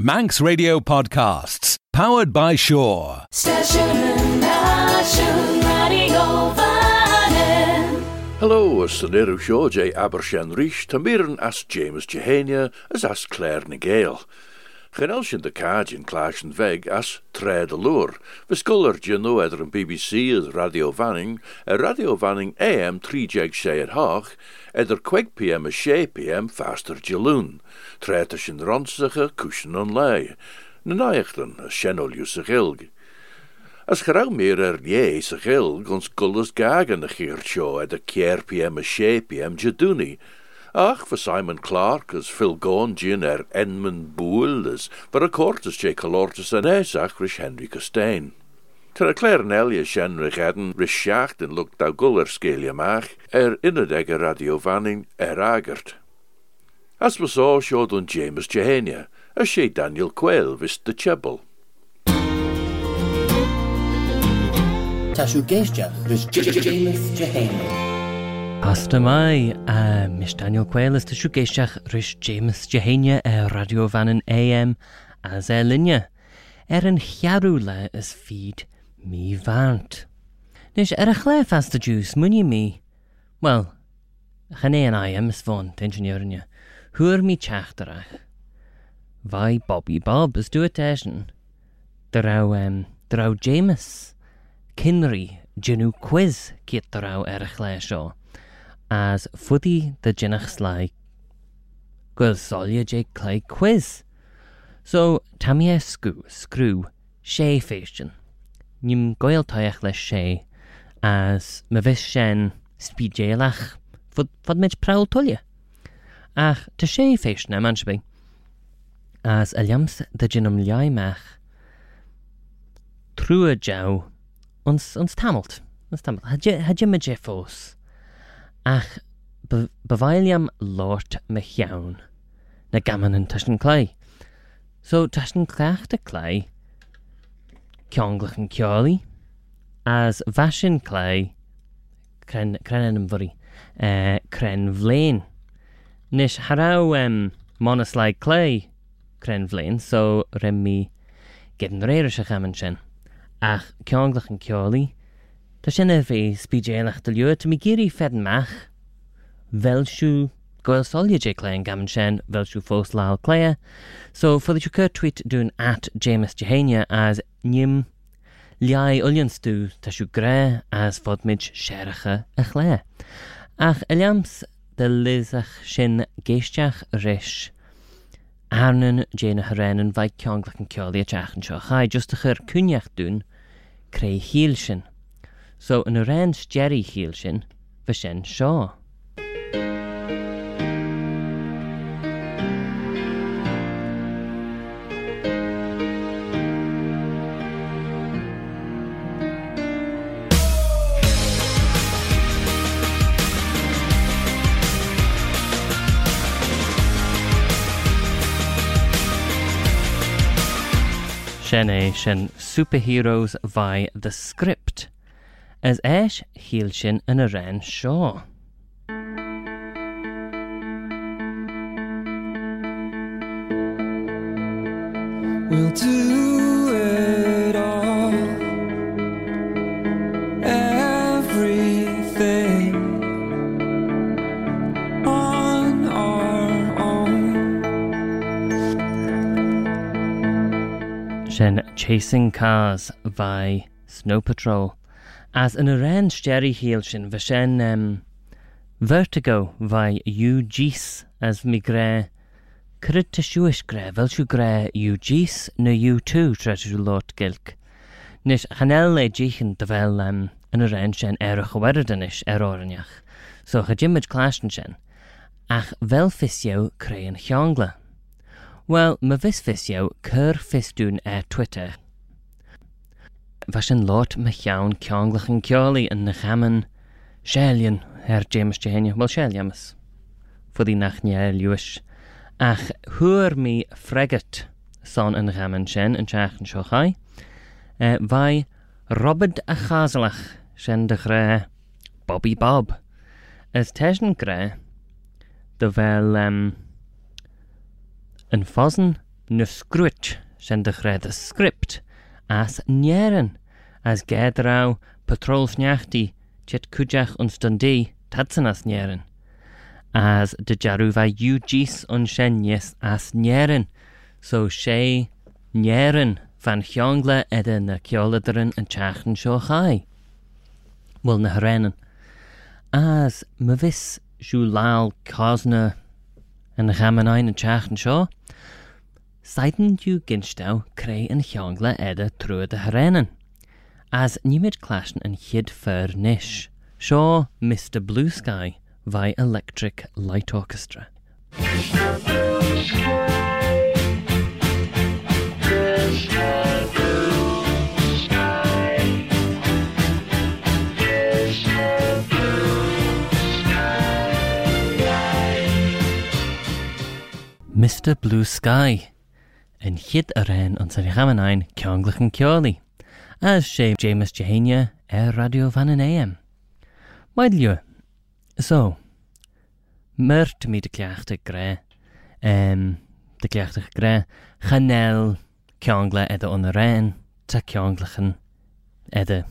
Manx Radio Podcasts, powered by Shore. Station Nation Radio Vannin. Hello, is the Nero Show, J. Abershan Rish, Tamiran as James Jehania, as as Claire Nigale. Genel sin de kaaj in Klaasjen Veg as Tre de Loer. We Gino eder een BBC as Radio Vanning, a Radio Vanning AM 3 jeg sé het hoog, eder kwek PM a sé PM faster Jaloon. Tre sin ronsige cushion on lei. Na naechten, a shenol se gilg. As gerau meer er nie se ons gullus gagen a geert show at a kier PM a sé PM Jaduni. ach for Simon Clark as Phil Gonjin er Edmund Boolas, bar a cortas sé calortas an éis ach ris Henry Costein. Tar a léir an elia sin richedan ris seach den lucht da gulir scéliaach ar inadege er radiovaning ar er agart. As was á seod an James Jehenia, a sé Daniel Quail vis de Chebel. Táisiú géisteach ris James Jehenia. Pasta mai, uh, mis Daniel Quayle is de siwgeisteach rys James Jehania e Radio Vannin AM as e linne. Er chiarw le is feed mi vant. Nis er a chle fast a juice munni mi. Wel, chane an am is von, ingenieurinje. Hwyr mi chachtarach. Vai Bobby Bob is do attention. Draw, um, draw James. Kinry, genu quiz kiet a chle seo. as fuddy the Jinnachslai Gwelsolia Jake Clay quiz. So tamia sgw, sgrw, she fashion. Nim goel toiach le she as mefis shen spidjelach fod, fod mech prawl tolia. Ach, ta she fashion am ansbi. As aliams da jinnom liai mach trua jaw uns, uns tamolt. Uns tamolt. Hadje, hadje me je fos ach byfailiam lort my iawn na gaman yn tysyn clai. So tysyn clach dy clai, cionglach yn cioli, as fasyn clai, cren, cren yn ymfyri, uh, cren flein. Nes haraw um, monoslai clai cren flein, so remi gefn reir ysach am yn sien. Ach cionglach yn cioli, Tá sin a bhí spidéalaach do leú mí géirí fedan meach, bhilsú goil solide léin gaman sin bhilsú fós lá léa, so fuidir tú chu tweet dún at James Jehania as nim leai ulianstú tású gré as fodmid séirecha a chlé. Ach a leams de lisach sin géisteach ris. Aanan déana harénan bhaid ceanglach an ceálaí teachan seo chaid just a chur cúneach dún, cré híal sin. so an réan Jerry híal for Shen sin seo. Shen Superheroes by the Script as éis híal sin ina seo. We'll do it all. Everything on our own. Sin Chasing Cars by Snow Patrol. As yn yr en steri hil sin, fy sen um, vertigo fai yw gys as mi gre cryd ty siwys gre, fel siw gre yw gys na yw tu tre siw lot gilc. Nis hanel le gichin dy fel um, yn yr en sen erach o werdyn is er orniach. So cha jimid clasyn sen, ach fel ffisiew creu yn llongla. Wel, mae fis ffisiew cyr ffisdwn e Twitter – Bheit sin láit me cheann ceanglach an ceálaí in na chaman sélion ar James Jehenne bhil séliamas. Fudí nach ne luis. Ach thuair mí fregat san in chaman sin an teach an seochaid, bhai Robert a chasalach sin de gré Bobby Bob. Is tean gré do bhfuil um, an fosan na scrúit sin de chréad a script as nearan as gadraá patrolsneachtaí jet cuideach ons dondé tatsan as nearan. As de jarúha UGs an senjes as nearan, so sé nearan fan cheangla éidir na ceolalarin an teachan seo chaai. Bhfuil na hrennen. As ma vis siú láil cána an na chamannain an teachan seo, Saiten dú ginstá cré an cheangla idir er trúad a hrennen. As níimiid cláan an chiad fer niis. Seo Mr. Blue Sky by Electric Light Orchestra. Mr. Blue Sky en chiad a réin an san chaamain ceanglach an ceolaí, as sé James Jehania ar radio van an AM. Maid liu, so, myrt mi de cleachta gré, um, de cleachta gré, chanel ceangla edda an a réin, ta ceanglachan edda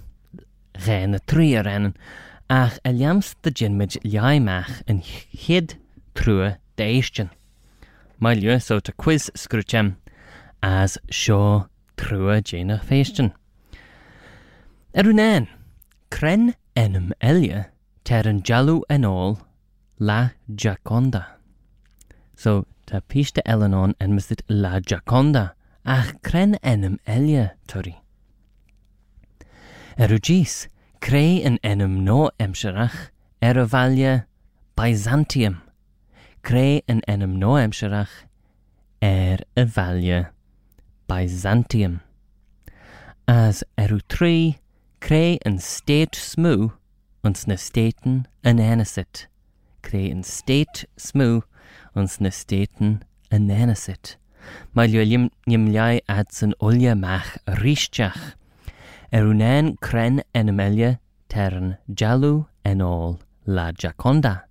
réin a trí a réin, ach a leams de ginmid leaimeach an chiad trua de éistin. Mai liu so ta quiz scrútem as seo trua déna féistin. Erúnéin, cren enum elia ter an jalú enol la Jaconda. So ta piste Eleanor en la Jaconda, ach cren enum elia turi. Erugis, cré an enum no emsirach er a Byzantium. Cré an enum no emsirach er a valja Byzantium. As Erutri, Cre in state Smu, uns ne staten an anisit. Cre een state Smu, uns ne staten an anisit. Maar jullie jimljai ad zijn olja mach rischach. Erunen kren enemelje tern jalu en all la jaconda.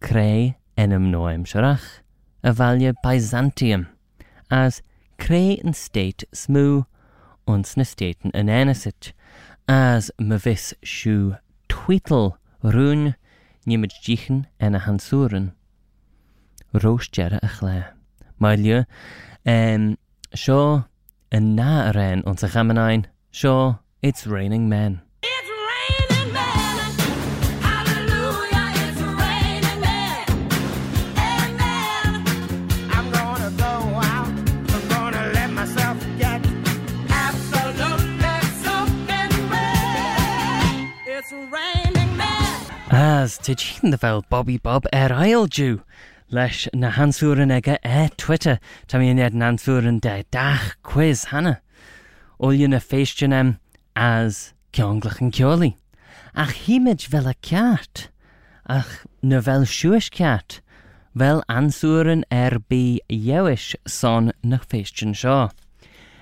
Cre enem noem sharach, avalia Byzantium, as cré an state smú ons na staten an as me vis siú tweetel rún nimid ddíchen en a hansúren. Roos jere a chlé. Mai liu, um, seo an ná a ons a chamanin, seo it's raining men. as te sin de bheil Bobby Bob er ar ailú. leis na hansúran aige é tuite tá íon iad ansúran de dach quiz hena. Ólion na féistin am as ceanglach an ceolaí. Ach híimeid bhela ceart ach na bhfuil siúis ceart, bhil ansúran ar er bí dheis san na féistin seo.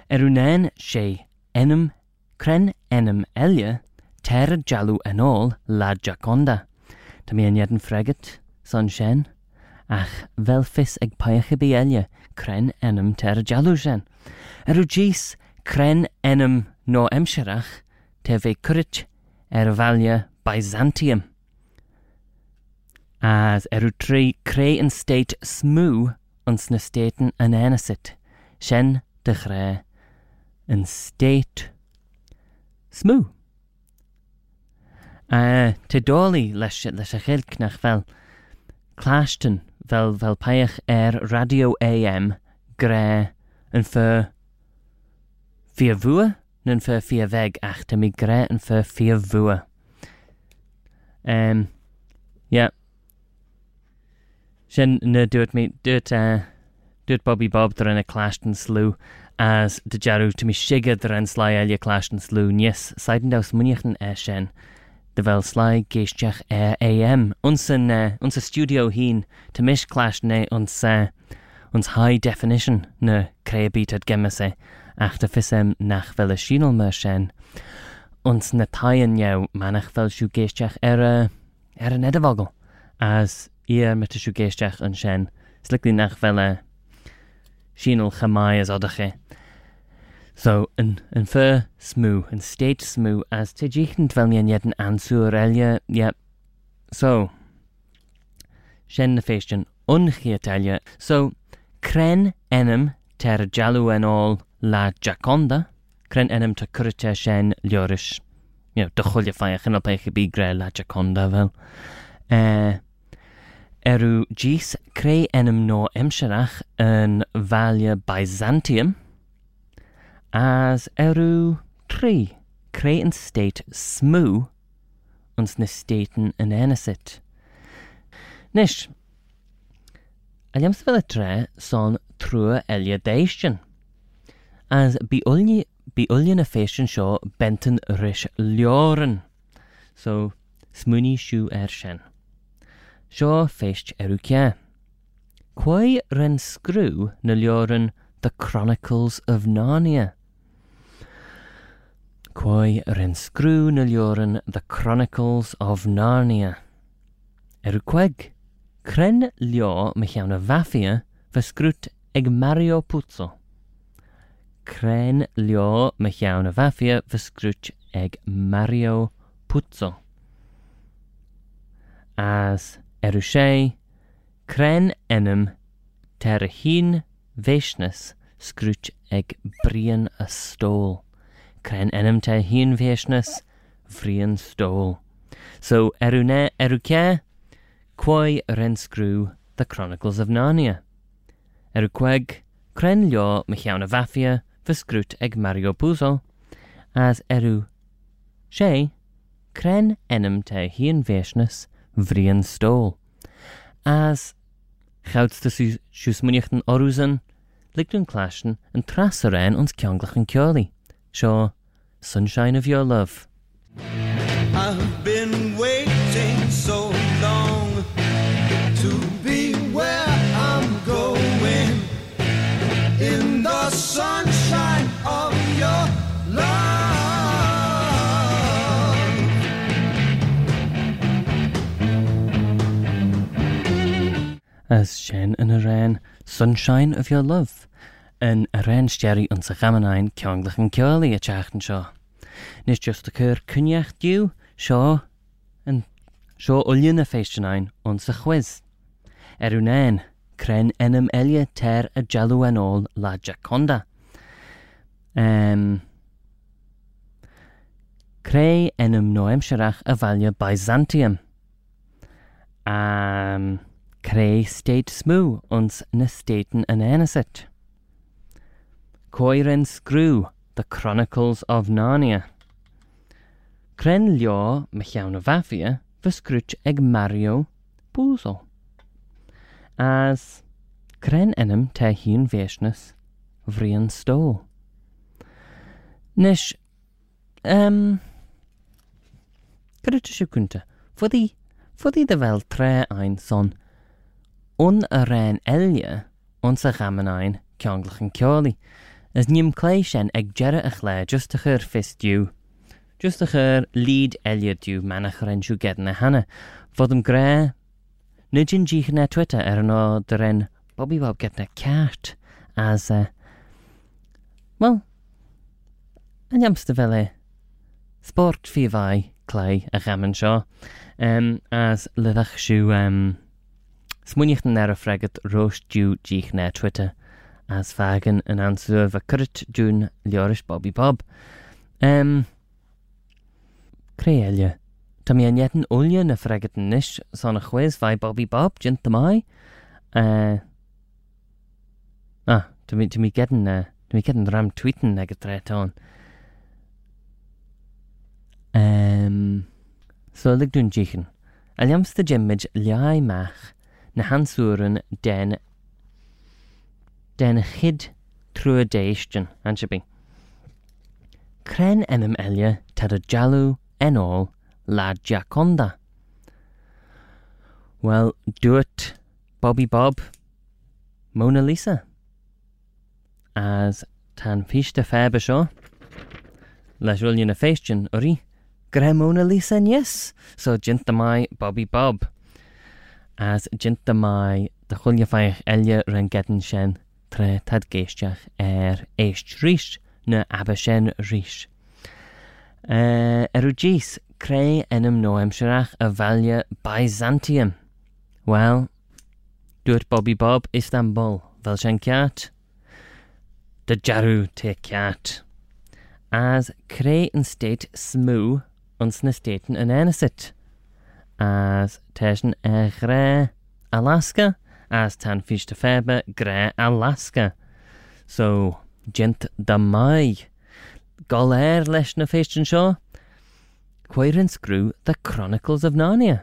Er Arúnéin sé enam cren enam eile, teir dealú anál la Jaconda. Ta mi yn iad yn fregat, son sien, ach fel ffys ag paech y bielia, cren enym ter jalw sien. Er yw gys, cren enym no emsirach, te fe cwrwch er falia Byzantium. As er yw tri creu yn state smw ons na staten yn enesit, sien dychre yn state smw. A te doli leis, leis a chylcnach fel clashton fel, fel paech er radio AM gre yn fyr fia fwa yn fyr fia feg ach te mi gre yn fyr fia fwa. Um, yeah. Sen na dwyd mi, dwyd, uh, e, dwyd Bobby Bob dren y clashton slw as dy jarw to mi sigad dren slai elia clashton slw nies saiden daws mwniach yn e sen. de bhil sláid géisteach eh, AM unsan eh, unsa studio hín tá misclás né unsa ons eh, high definition naréabíad gemmasé ach de fisam nach bhfuil a sínal mar sin. Ons na taannjou menach fel siú géisteach ar a ar an edahagel as ar me siú géisteach an sin, slikí nach bhile sínal chamáas adaché. E. So, yn, yn fyr smw, yn state smw, as te jichnt fel mi'n yet yn answr elia, yep. So, shen na feistion unchiat elia. So, cren enam ter jalu en all la jaconda, cren enam te currite shen liorish. You know, dychwylio ffaiach yn alpech i bigre la jaconda fel. Uh, Eru gis creu enam no emsharach yn valia Byzantium, as eru trí cré state smú ons na stéiten an enisit. Nis, a leams tre son tru elia deistion, as bi ulni bi ulian a feistion sho benton rish lioren, so smwni shu er sien. Sio feist erw cia. Quai ren sgrw na The Chronicles of Narnia – quae renscrew nilioren the Chronicles of Narnia. Erqueg, cren lio mechiana vafia vescrut eg Mario Puzo. Cren lio mechiana vafia vescrut eg Mario Puzo. As erushe, cren enem terhin vesnes scrut eg brian a stole cre'n enem te hien vieshness, vrien stole. So erune eruke, quoi renskrú the Chronicles of Narnia. Eruqueg, cre'n lio mechiauna vafia, viscrut eg Mario Puzo, as eru she, cre'n enem te hien vieshness, vrien stole. As Gouds tussen sjoesmunichten oruzen, ligt hun klaschen en traseren ons kjonglach. Sjo, sunshine of your love. I've been waiting so long to be where I'm going in the sunshine of your love. As shen in a rain, sunshine of your love. En a rain stjerry ons a gamanain kjanglach en kjoli a sjo. Nis just a keur cynjach diw, sjo, en sjo uljen a feestjenain ons a chwiz. Er unain, cren enam elia ter a jalu en all la jaconda. Um, Creu enam noem siarach a valia Byzantium. Um, creu state smw ons na staten enesit. Coirin Screw, The Chronicles of Narnia. Cren leo me cheann a bhafia bhyscrút ag Mario búsal. As cren enim te hín bhéisnas bhríon stó. Nis um, Gréte siúnta fudí fudí de bhil tré ein son ón a réin eile ón sa gamannain ceanglachan ceálaí as nim cléisian ag jera a chlé just a chur fistú. Just a chur líd eliadú manach ren siw gedna hana. Fod ym gre, nid yn gych na Twitter er yno dyren Bobby Bob gedna cart as a... Uh, well, yn iamsta fel e. Sport fi fai, clei a chaman sio. Um, as lyddach siw um, smwyniach yn ar y ffregad roos diw gych na Twitter as Fagan yn answer of a curt dwi'n liorish Bobby Bob. Um, Creelio. Ta mi yn ietyn wlio na ffregat yn nish son y chwys fai Bobby Bob, jynt dymai. Uh, ah, ta mi, ta mi gedyn, uh, ta mi gedyn ram tweetin ag y ton. Um, so lyg dwi'n jichin. Aliams dy gymmyd liau mach na hanswrn den den hid trúa déistin ansebí. Cren emim elia tad a jalú enol la jaconda. Well, duet Bobby Bob Mona Lisa as tan fista feb seo leis bhfuil na féistin orí gra Mona Lisa yes so ginta mai Bobby Bob as ginta mai de chulia feich elia tre tad geisiach er eist rhys na abysien rhys. Uh, er ujis, gys, creu enym no emsirach y falia Byzantium. Wel, dwy'r Bobby Bob Istanbul, fel sy'n ciat. Dy jarw te ciat. As creu yn state smw ond sy'n estaten yn enesit. As tesyn gre Alaska as tan fish te febe gre Alaska. So, gent da mai. Goler leis na feistin seo. Quairin screw The Chronicles of Narnia.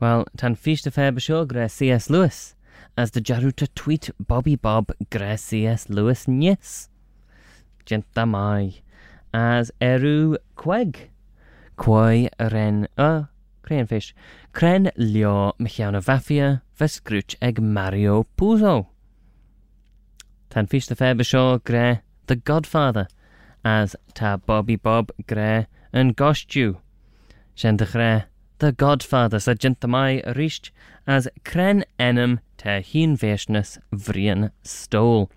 Well, tan fish te febe seo gre C.S. Lewis, as the jaru to tweet Bobby Bob gre C.S. Lewis nyes. Gent da mai. As eru queg. Quai ren, uh, Crayonfish. Cren Lio Michiano Vafia Vesgrwch eg Mario Puzo. Tan Fish the Fair Bashaw Gre The Godfather as Ta Bobby Bob Gre and Gostiu. Shen de Gre The Godfather sa mai risht as Cren Enem te hun Veshnus Vrien Stol.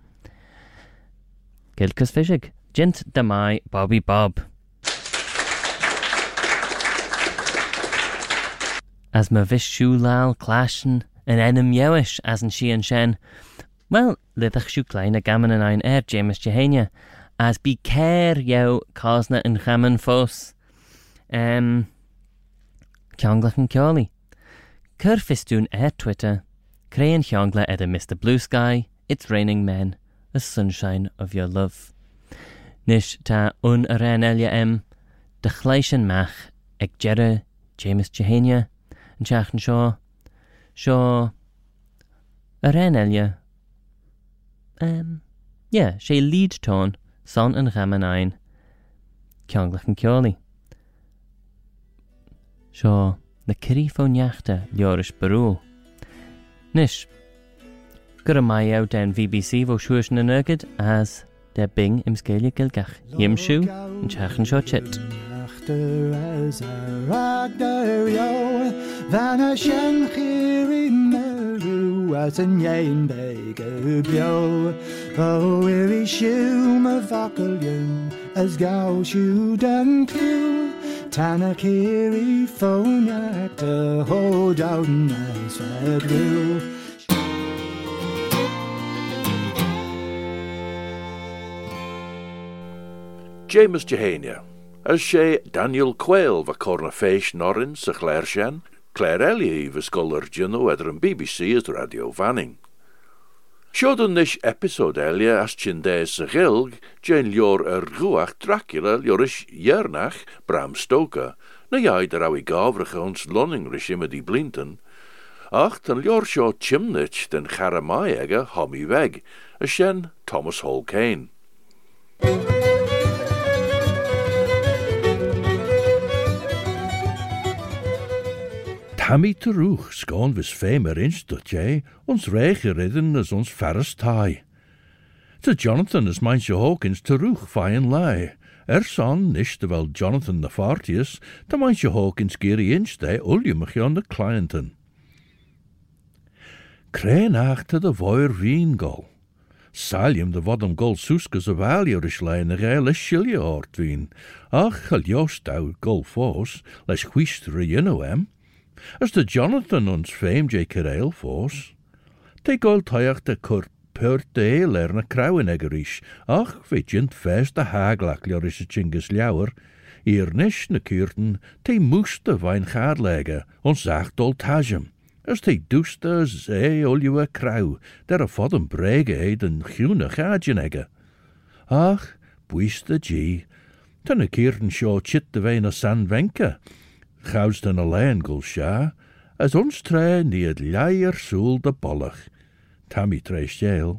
Gilkas Fishig. Gent de mai Bobby Bob. as my vishu lal clashin an enim yewish as in she and shen. Well, lidach shu a gammon and ein er James Jehania, as be care yo kasna and gammon fos. Um, Kyongla and Kyoli. Kerfistun er Twitter. Crayon Hyongla at Mr. Blue Sky. It's raining men. The sunshine of your love. Nish ta un arenelia em. De mach. Ek James Jehania. An teachan seo, seo a ran elia. Um, yeah, sé lead tón son an chaman ein, ceanglach an ceálaí. Seo na cirí fóneachta leoris barú. Nis, gur mai out den VBC bó siúis na nugad as de bing im scéile gilgach. Himsú an teachan seo chit. Achter as a ragder Fan y sianchir i merw at yn ein beg y bio O wir i siw my facol yw As gaw siw dan cliw. Tan y cyr i ffôn at y hod awn as fe James Jehania, as sé Daniel Quayle va corna feis norin sy chlersian, Claire Ellie fysgolyrdio nhw edrych yn BBC ys Radio Fanning. Siod yn nes episod elia as chindes y gilg, jen lior yr rhwach Dracula liorys iernach Bram Stoker, na iaid yr awi gofrych ons loning rysim ydi blinton, ach tan lior sio chimnich den charamai ega homi weg, y sien Thomas Hall Kane. Tammy te roeg, skoon vis femer inch dat jij ons rege ridden as ons ferres taai. Te Jonathan is Mijntje Hawkins te roeg fijn lei. Er son nish terwijl Jonathan de Fartius, te Mijntje Hawkins geri inch de uljumach aan de clienten. Kreen achter de voer wiengol. Salium de om gol soeskas of aliorish lein er hele shilje hoort wien. Ach, al joost ou gol fos, les huist rejinno em. As de Jonathan ons fame J. Carail fos. Te gol taiach de cur pur er na egerish. Ach, fe jint fes de haglach lioris a chingus ljouwer. Hier nish na kuurten, te moest de wijn gaadlegge, ons zacht ol tajem. As te doeste zee oljuwe krauw, der a fodden brege e den groene gaadjen egge. Ach, buiste G. Ten a keerten sjo chit de wijn a san. Gauws den alleen gul sja, as ons tre nie het leier soel de bollach. Tammy tre stjeel.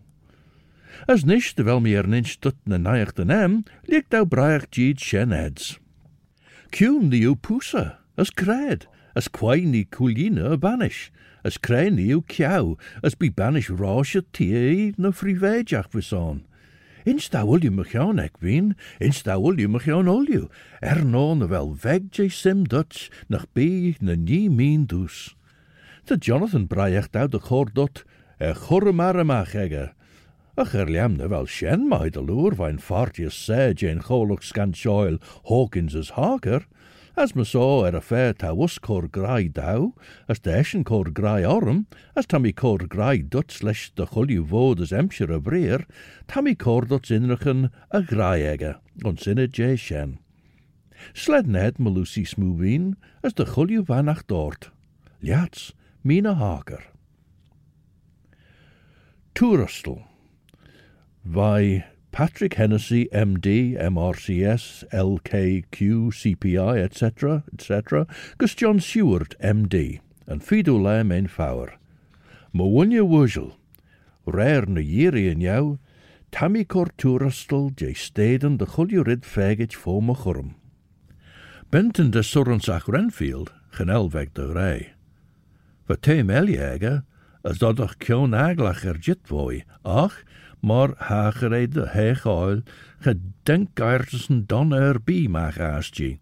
As de wel meer ninch tut na naich den em, liegt au braich jeed shen die u pusa, as cred, as quai ni coolina banish, as cre ni u as be banish rosje tie na frivejach visan. Inst da ulju ek wien, inst da ulju mechon ulju, er na wel weg je sim Dutch, nach be na nie min dus. De Jonathan braich out de chor dot, e chorre maramach egge, Ach er liamne wel shen mai de loer vain fartius se jane cholok scan shoil Hawkins's haker, as ma saw er a fair tawus cor grai daw, as da eschen cor grai orm, as tammy cor grai dut lesh de chulju vod as emsir a breer, tammy cor dut zinrichen a grai ega, on sinne jay shen. Sled ned ma Lucy as de chulju vanach dort. Liats, mina haker. Toerustel. Vai Patrick Hennessy, MD, MRCS, LKQ, CPI, etc., etc., gus John Seward, MD, and Fido Lem ein Fowr. Mawunya Wujel, rare na in jou, Tammy Corturastel, J. Staden, de chulju rid me churum. Benton de Surrensach Renfield, genel weg de rij. Wat Eliege, as dat aglach ach, maar hagereid de heeg oil, gedenkaartsen dan er bij mag aastje.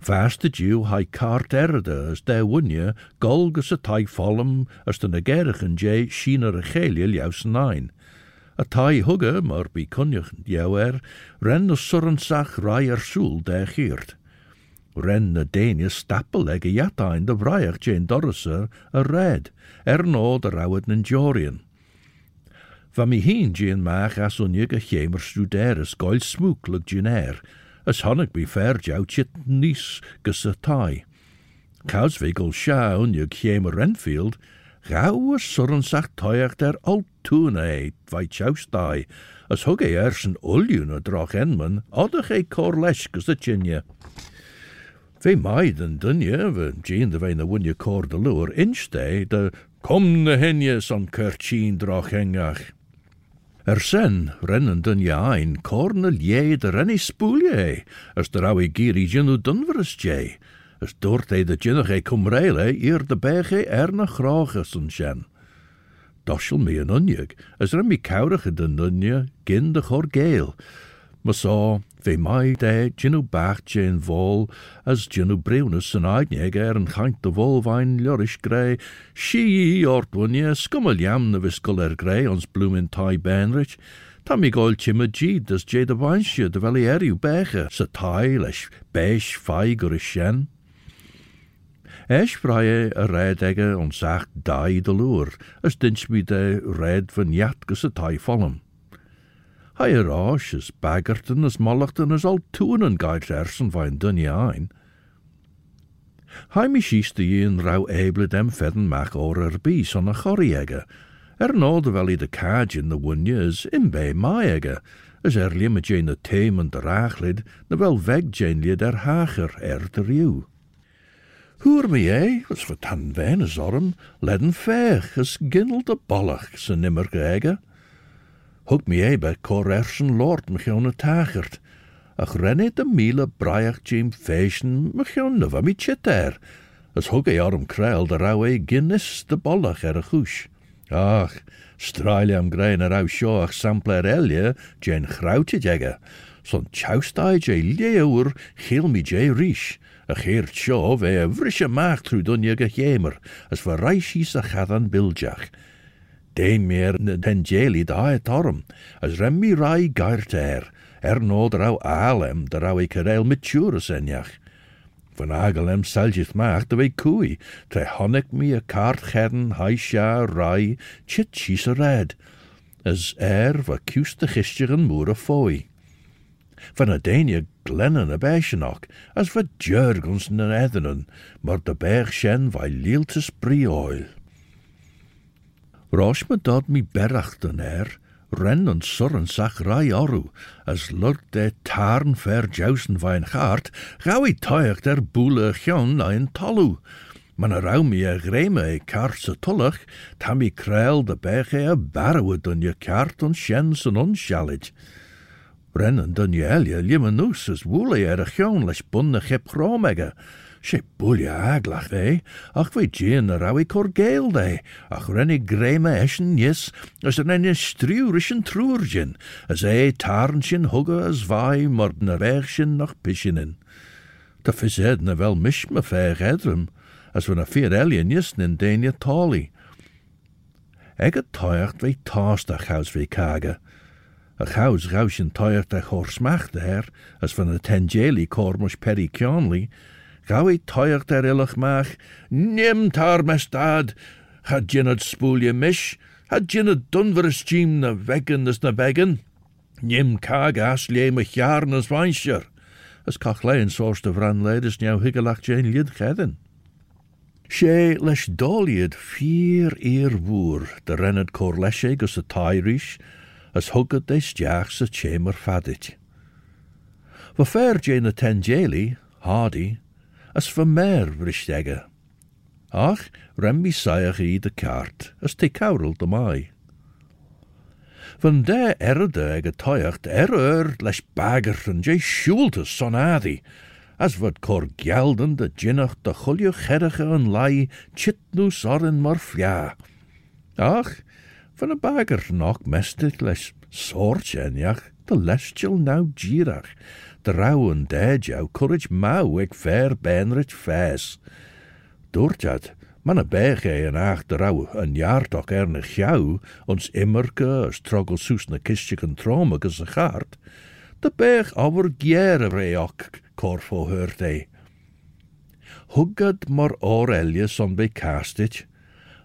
Vast Jew hij kaart erde as der wunje, golgus a tai follum as de negerigen je shiner a chelie jouws nine. A tai hugge, maar bij kunjach jou er, ren de surrensach rai er soel der geert. Ren na Dania stapel ag a de braiach Jane Dorriser a red, er nod a rawad nan Wa mi hín gin meach as un ig a chémer strúderis goil smúk lug gin air, as honnig bí fer jou chit nís gus a tai. Kausvigel sjaun ig chémer Renfield, gau a surren sach toiach der alt túna é vai tjaustai, as hug é ers an uljún a drach enman, adach é cor leis gus a tjinje. Fé maid an dunje, ve gin de vein a wunje cor de luer inste, de kom na henje son kertsin drach engach. Er sen, rennen dunje ein, corne lie de renni spoelje, as de rauwe giri ginu dunveres jay, as doort de ginnach e cumreile, eer de bege er na grages en sjen. Doshel me an unjeg, as er mi kaurige de nunje, gin de chor Maar så fé mai dé jinnu bach in vol as jinnu brewnus an aidnig er an chaint de volvein llorish grey, she ortwanye skummel jam na viskul er grey ons bloomin tai benrich, Tam i goil chim a gyd as jay de vainsia de veli eriw beche sa tai leis beis feig ar a sien. Eis fraie a redege ons acht dai de lŵr, as dins mi de red van jatgus a tai follum. Hij er as is baggerten as mollachten as al toenen gait ersen vain dunje ein. Hij mi schieste je in rauw eble dem fedden mach or er bi son a. Er node wel i de kaaj in de wunje is bij maiege, as er limme jane de teem en de raaglid, na wel weg jane der hager er de rieuw. Hoer me jij, as voor tan wenes orm, ledden veeg, as ginnel de ballach, se nimmer geege. Hug ei bij cor lord gewoon tagert. Ach renne de miele braiach jim feischen me gewoon na mi chit er. As hug ei de a goes. Ach, straile am grein rauw sioach sampler elje, jen groutje jegge. Son choustai jay leeuwer, geel mi jay rish. A geert sio ve a vrische maag true dunje gehemer, as biljach. Dein meer den jeli da et orm, as rem mi rai gaart er, no alem, drau ik erel mature enjach. Van agelem seljith maag de wei koei, tre honnek mi a kaart gedden, haisha, rai, chit chies a red, as er va gisteren moer a fooi. Van a deinje glennen a as va jurgens na edenen, maar de berg shen vai brioil. Rosh me dat mi berachten er, ren en sach rai oru, as lurt de tarn ver jousen vain gaart, gauw i tuig der gjon na een talu. Man a rauw mi a greme e kaart se tullig, ta mi kruil de bege a barwe dun on shens en onshallig. Rennen dun je elje limenus as woele er a bunne gep gromege, sé bulja aglach é, ach bhí déan a raí cor géal é, ach rennig gréime eisen yes, as striúris an trúrgin, as é tarn sin hugga as na réich sin nach fi éad na bhfuil misma fé edrum, as bfu na fir elien yes nin déine tálaí. Ag a toicht vi tástach haus vi kaga. A chaus yn toicht a chor smacht her, as van a tengeli cormus peri kionli, Gauw teuert er illig maag, neemt haar me staad, had je het spoelje mis, had je het dunveres team na weggen is na beggen, neem kaag as leem ik jaren als wijnsjer, as kachlein soos de vranleid is nou higgelach jane lid gedden. Sé leis dóliad fír ar bhúr de rennad cór leiise gus a táiríis as thugad éisteach sa témar fadit. Ba fér dé na tendéalaí, hádaí as fa mér bhristeige. Ach, remmi saach í de ceart, as te cauril de mai. Van dé erde ag a toicht er ur leis an dé siúltas son as wat cor gelden de jinnach de chulju cheddige an lai chitnús orin mar flia. Ach, van a bager nog mestig leis soortjenjach de lestjel nou gierach, de rauwen déjau courage mau ag fair benrich fes. Doortjad, man a bech e an ach de rauw an jaartok er na jou, ons immerke as trogel soes na kistje trome gus a chart, de bech over giere reok corfo hurt e. Huggad mar Aurelius on be castit,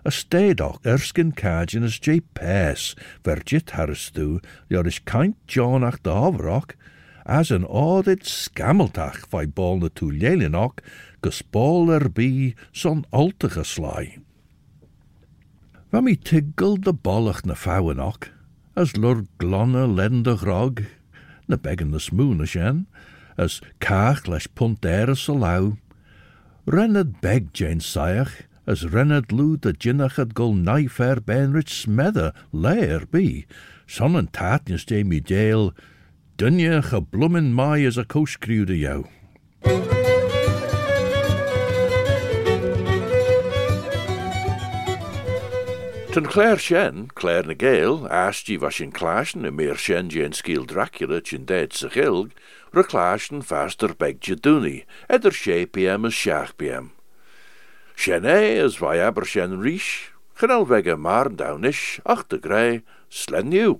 a stedok erskin cajin as J. Pes, vergit harstu, jor is kaint John ach de overok, as an audit skammeltach vai bol na tu lelinok, gus bol er son altige slai. Wa mi de bollach na fouwenok, as lur glonne lende grog, na beggen de smoon shen, as kaach sa lau, renned beg Jane Sayach, as renned lú de jinnachad gol naifer benrich smedde leir bi, son an tatnis dé mi dunje ge blummen mai as a koskriude jou. Ten Claire Shen, Claire na Gael, asti was in klaasjen en meer Shen jen skiel Dracula tjen deed se gilg, faster beg jeduni, eder she pm as shaach pm. Shen e as vai aber Shen rish, genel wege maar you.